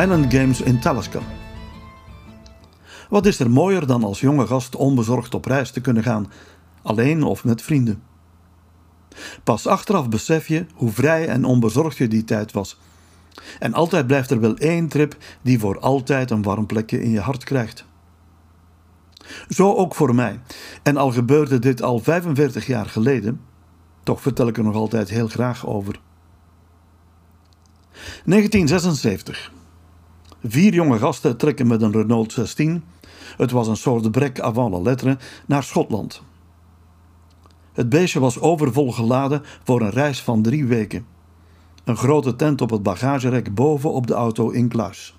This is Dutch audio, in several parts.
Highland Games in Talisker. Wat is er mooier dan als jonge gast onbezorgd op reis te kunnen gaan, alleen of met vrienden? Pas achteraf besef je hoe vrij en onbezorgd je die tijd was. En altijd blijft er wel één trip die voor altijd een warm plekje in je hart krijgt. Zo ook voor mij. En al gebeurde dit al 45 jaar geleden, toch vertel ik er nog altijd heel graag over. 1976. Vier jonge gasten trekken met een Renault 16, het was een soort brek avant la lettre, naar Schotland. Het beestje was overvol geladen voor een reis van drie weken. Een grote tent op het bagagerek boven op de auto in kluis.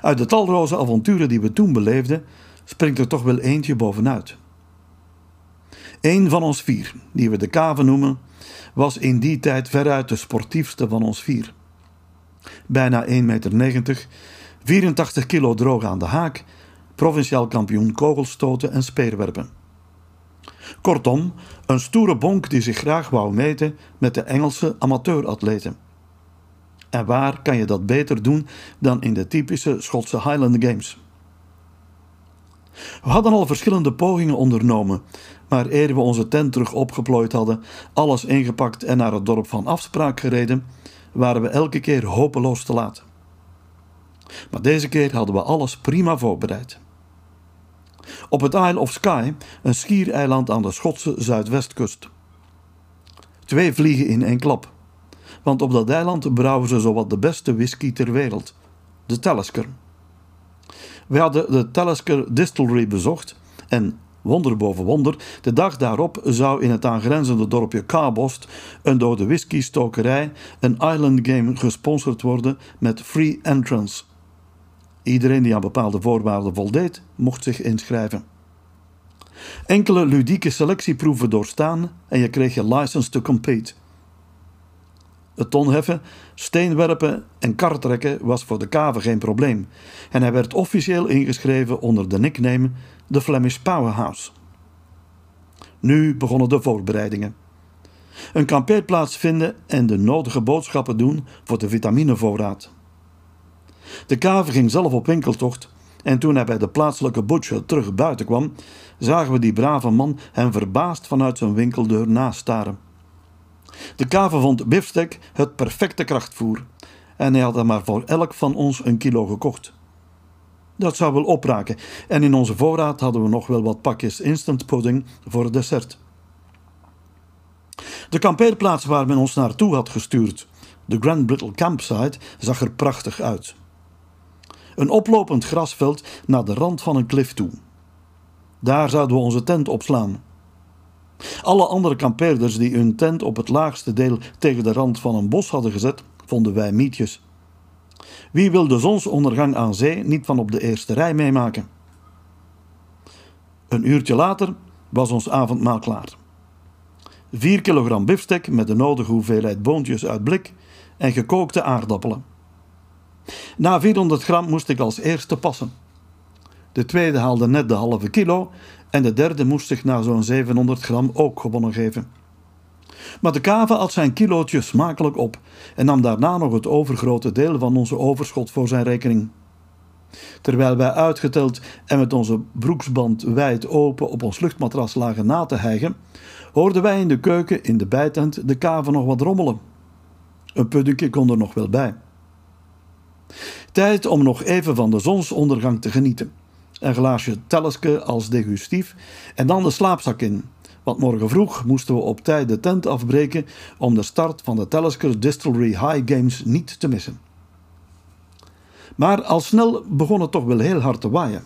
Uit de talloze avonturen die we toen beleefden, springt er toch wel eentje bovenuit. Een van ons vier, die we de Kaven noemen, was in die tijd veruit de sportiefste van ons vier. Bijna 1,90 meter, 84 kilo droog aan de haak, provinciaal kampioen kogelstoten en speerwerpen. Kortom, een stoere bonk die zich graag wou meten met de Engelse amateuratleten. En waar kan je dat beter doen dan in de typische Schotse Highland Games? We hadden al verschillende pogingen ondernomen, maar eer we onze tent terug opgeplooid hadden, alles ingepakt en naar het dorp van afspraak gereden, waren we elke keer hopeloos te laat. Maar deze keer hadden we alles prima voorbereid. Op het Isle of Skye, een schiereiland aan de Schotse zuidwestkust. Twee vliegen in één klap. Want op dat eiland brouwen ze zowat de beste whisky ter wereld, de Talisker. We hadden de Talisker Distillery bezocht en, wonder boven wonder, de dag daarop zou in het aangrenzende dorpje Carbost een door de whisky-stokerij een island game gesponsord worden met free entrance. Iedereen die aan bepaalde voorwaarden voldeed, mocht zich inschrijven. Enkele ludieke selectieproeven doorstaan en je kreeg je license to compete. Het tonheffen, steenwerpen en kartrekken was voor de kave geen probleem en hij werd officieel ingeschreven onder de nickname The Flemish Powerhouse. Nu begonnen de voorbereidingen. Een kampeerplaats vinden en de nodige boodschappen doen voor de vitaminevoorraad. De kave ging zelf op winkeltocht en toen hij bij de plaatselijke butcher terug buiten kwam, zagen we die brave man hem verbaasd vanuit zijn winkeldeur nastaren. De kave vond biefstek het perfecte krachtvoer en hij had er maar voor elk van ons een kilo gekocht. Dat zou wel opraken en in onze voorraad hadden we nog wel wat pakjes instant pudding voor het dessert. De kampeerplaats waar men ons naartoe had gestuurd, de Grand Brittle Campsite, zag er prachtig uit. Een oplopend grasveld naar de rand van een klif toe. Daar zouden we onze tent opslaan. Alle andere kampeerders die hun tent op het laagste deel tegen de rand van een bos hadden gezet, vonden wij mietjes. Wie wil de zonsondergang aan zee niet van op de eerste rij meemaken? Een uurtje later was ons avondmaal klaar. 4 kilogram biefstek met de nodige hoeveelheid boontjes uit blik en gekookte aardappelen. Na 400 gram moest ik als eerste passen. De tweede haalde net de halve kilo en de derde moest zich na zo'n 700 gram ook gewonnen geven. Maar de kava at zijn kilootje smakelijk op en nam daarna nog het overgrote deel van onze overschot voor zijn rekening. Terwijl wij uitgeteld en met onze broeksband wijd open op ons luchtmatras lagen na te hijgen, hoorden wij in de keuken in de bijtent de kava nog wat rommelen. Een puddingje kon er nog wel bij. Tijd om nog even van de zonsondergang te genieten. Een glaasje telleske als degustief en dan de slaapzak in. Want morgen vroeg moesten we op tijd de tent afbreken om de start van de Talisker Distillery High Games niet te missen. Maar al snel begon het toch wel heel hard te waaien.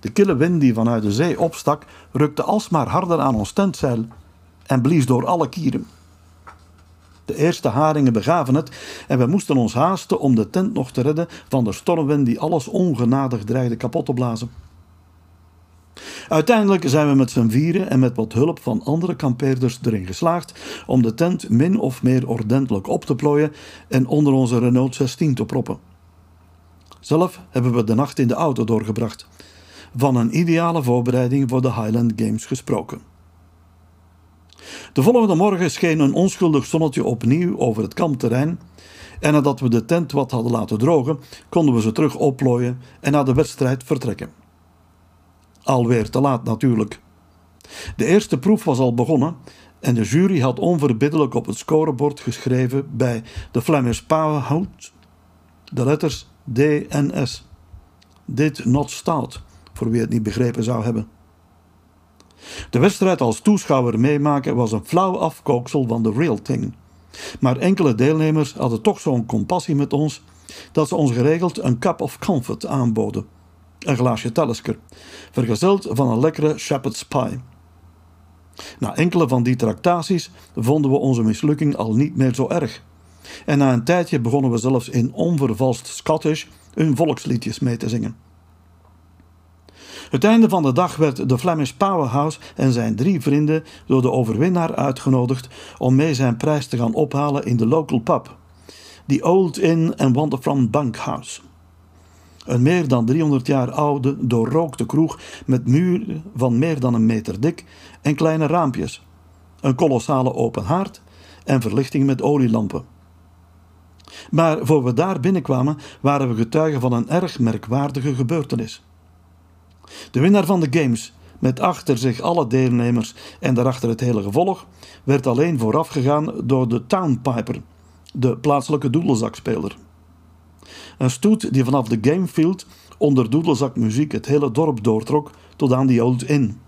De kille wind die vanuit de zee opstak, rukte alsmaar harder aan ons tentzeil en blies door alle kieren. De eerste haringen begaven het en we moesten ons haasten om de tent nog te redden van de stormwind die alles ongenadig dreigde kapot te blazen. Uiteindelijk zijn we met z'n vieren en met wat hulp van andere kampeerders erin geslaagd om de tent min of meer ordentelijk op te plooien en onder onze Renault 16 te proppen. Zelf hebben we de nacht in de auto doorgebracht. Van een ideale voorbereiding voor de Highland Games gesproken. De volgende morgen scheen een onschuldig zonnetje opnieuw over het kampterrein En nadat we de tent wat hadden laten drogen, konden we ze terug opplooien en naar de wedstrijd vertrekken. Alweer te laat natuurlijk. De eerste proef was al begonnen en de jury had onverbiddelijk op het scorebord geschreven bij de Flemish Powerhouse de letters D en S. Dit not stout, voor wie het niet begrepen zou hebben. De wedstrijd als toeschouwer meemaken was een flauw afkooksel van de real thing. Maar enkele deelnemers hadden toch zo'n compassie met ons dat ze ons geregeld een cup of comfort aanboden. Een glaasje Talisker, vergezeld van een lekkere shepherd's pie. Na enkele van die tractaties vonden we onze mislukking al niet meer zo erg. En na een tijdje begonnen we zelfs in onvervalst Scottish hun volksliedjes mee te zingen. Het einde van de dag werd de Flemish Powerhouse en zijn drie vrienden door de overwinnaar uitgenodigd om mee zijn prijs te gaan ophalen in de local pub, the Old Inn and Waterfront Bunkhouse. Een meer dan 300 jaar oude, doorrookte kroeg met muren van meer dan een meter dik en kleine raampjes, een kolossale open haard en verlichting met olielampen. Maar voor we daar binnenkwamen, waren we getuigen van een erg merkwaardige gebeurtenis. De winnaar van de games, met achter zich alle deelnemers en daarachter het hele gevolg, werd alleen voorafgegaan door de Townpiper, de plaatselijke doedelzakspeler. Een stoet die vanaf de gamefield onder doedelzakmuziek het hele dorp doortrok tot aan die Old Inn.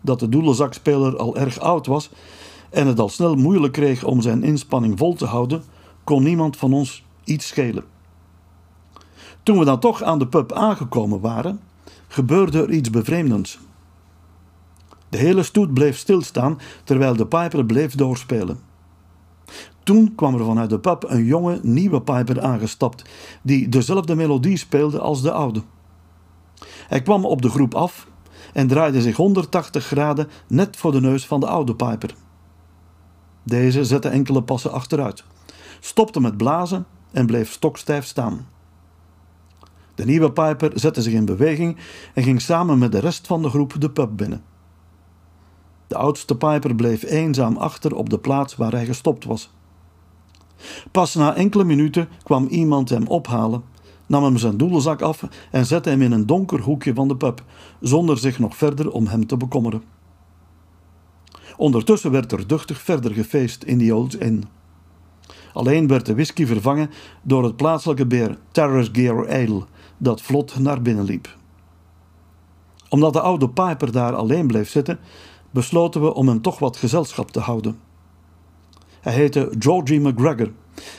Dat de doedelzakspeler al erg oud was en het al snel moeilijk kreeg om zijn inspanning vol te houden, kon niemand van ons iets schelen. Toen we dan toch aan de pub aangekomen waren, gebeurde er iets bevreemdends. De hele stoet bleef stilstaan terwijl de piper bleef doorspelen. Toen kwam er vanuit de pub een jonge, nieuwe piper aangestapt, die dezelfde melodie speelde als de oude. Hij kwam op de groep af en draaide zich 180 graden net voor de neus van de oude piper. Deze zette enkele passen achteruit stopte met blazen en bleef stokstijf staan. De nieuwe Piper zette zich in beweging en ging samen met de rest van de groep de pub binnen. De oudste Piper bleef eenzaam achter op de plaats waar hij gestopt was. Pas na enkele minuten kwam iemand hem ophalen, nam hem zijn doelzak af en zette hem in een donker hoekje van de pub, zonder zich nog verder om hem te bekommeren. Ondertussen werd er duchtig verder gefeest in die Old Inn. Alleen werd de whisky vervangen door het plaatselijke beer Terrace Gear Ale, dat vlot naar binnen liep. Omdat de oude Piper daar alleen bleef zitten, besloten we om hem toch wat gezelschap te houden. Hij heette Georgie McGregor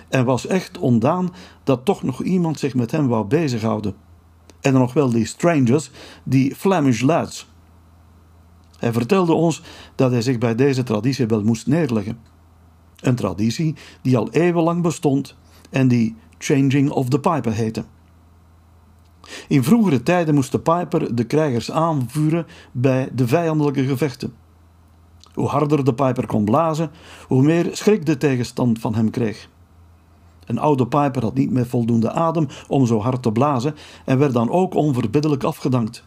en was echt ondaan dat toch nog iemand zich met hem wou bezighouden. En nog wel die strangers, die Flemish lads. Hij vertelde ons dat hij zich bij deze traditie wel moest neerleggen. Een traditie die al eeuwenlang bestond en die Changing of the Piper heette. In vroegere tijden moest de Piper de krijgers aanvuren bij de vijandelijke gevechten. Hoe harder de Piper kon blazen, hoe meer schrik de tegenstand van hem kreeg. Een oude Piper had niet meer voldoende adem om zo hard te blazen en werd dan ook onverbiddelijk afgedankt.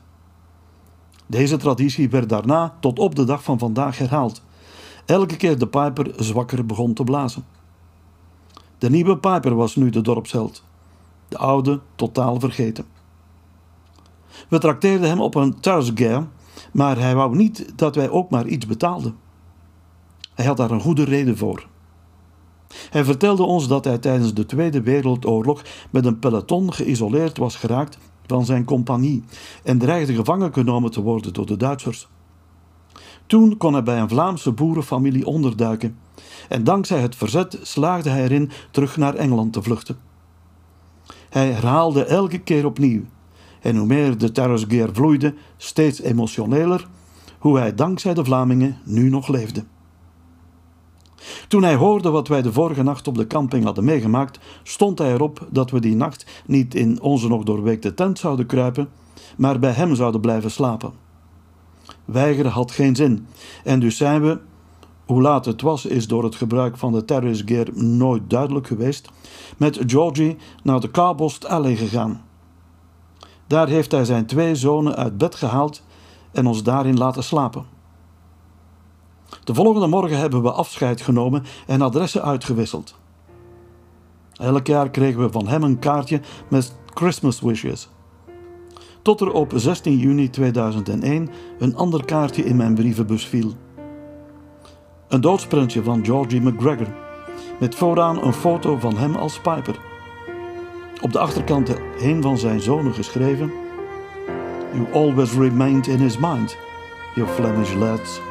Deze traditie werd daarna tot op de dag van vandaag herhaald elke keer de Piper zwakker begon te blazen. De nieuwe Piper was nu de dorpsheld, de oude totaal vergeten. We trakteerden hem op een thuisgare, maar hij wou niet dat wij ook maar iets betaalden. Hij had daar een goede reden voor. Hij vertelde ons dat hij tijdens de Tweede Wereldoorlog met een peloton geïsoleerd was geraakt van zijn compagnie en dreigde gevangen genomen te worden door de Duitsers. Toen kon hij bij een Vlaamse boerenfamilie onderduiken en dankzij het verzet slaagde hij erin terug naar Engeland te vluchten. Hij herhaalde elke keer opnieuw, en hoe meer de terrorgeer vloeide, steeds emotioneler, hoe hij dankzij de Vlamingen nu nog leefde. Toen hij hoorde wat wij de vorige nacht op de camping hadden meegemaakt, stond hij erop dat we die nacht niet in onze nog doorweekte tent zouden kruipen, maar bij hem zouden blijven slapen. Weigeren had geen zin. En dus zijn we, hoe laat het was, is door het gebruik van de terrorist gear nooit duidelijk geweest, met Georgie naar de Carbost Alley gegaan. Daar heeft hij zijn twee zonen uit bed gehaald en ons daarin laten slapen. De volgende morgen hebben we afscheid genomen en adressen uitgewisseld. Elk jaar kregen we van hem een kaartje met Christmas wishes. Tot er op 16 juni 2001 een ander kaartje in mijn brievenbus viel. Een doodsprintje van Georgie McGregor, met vooraan een foto van hem als Piper. Op de achterkant een van zijn zonen geschreven: You always remained in his mind, you Flemish lads.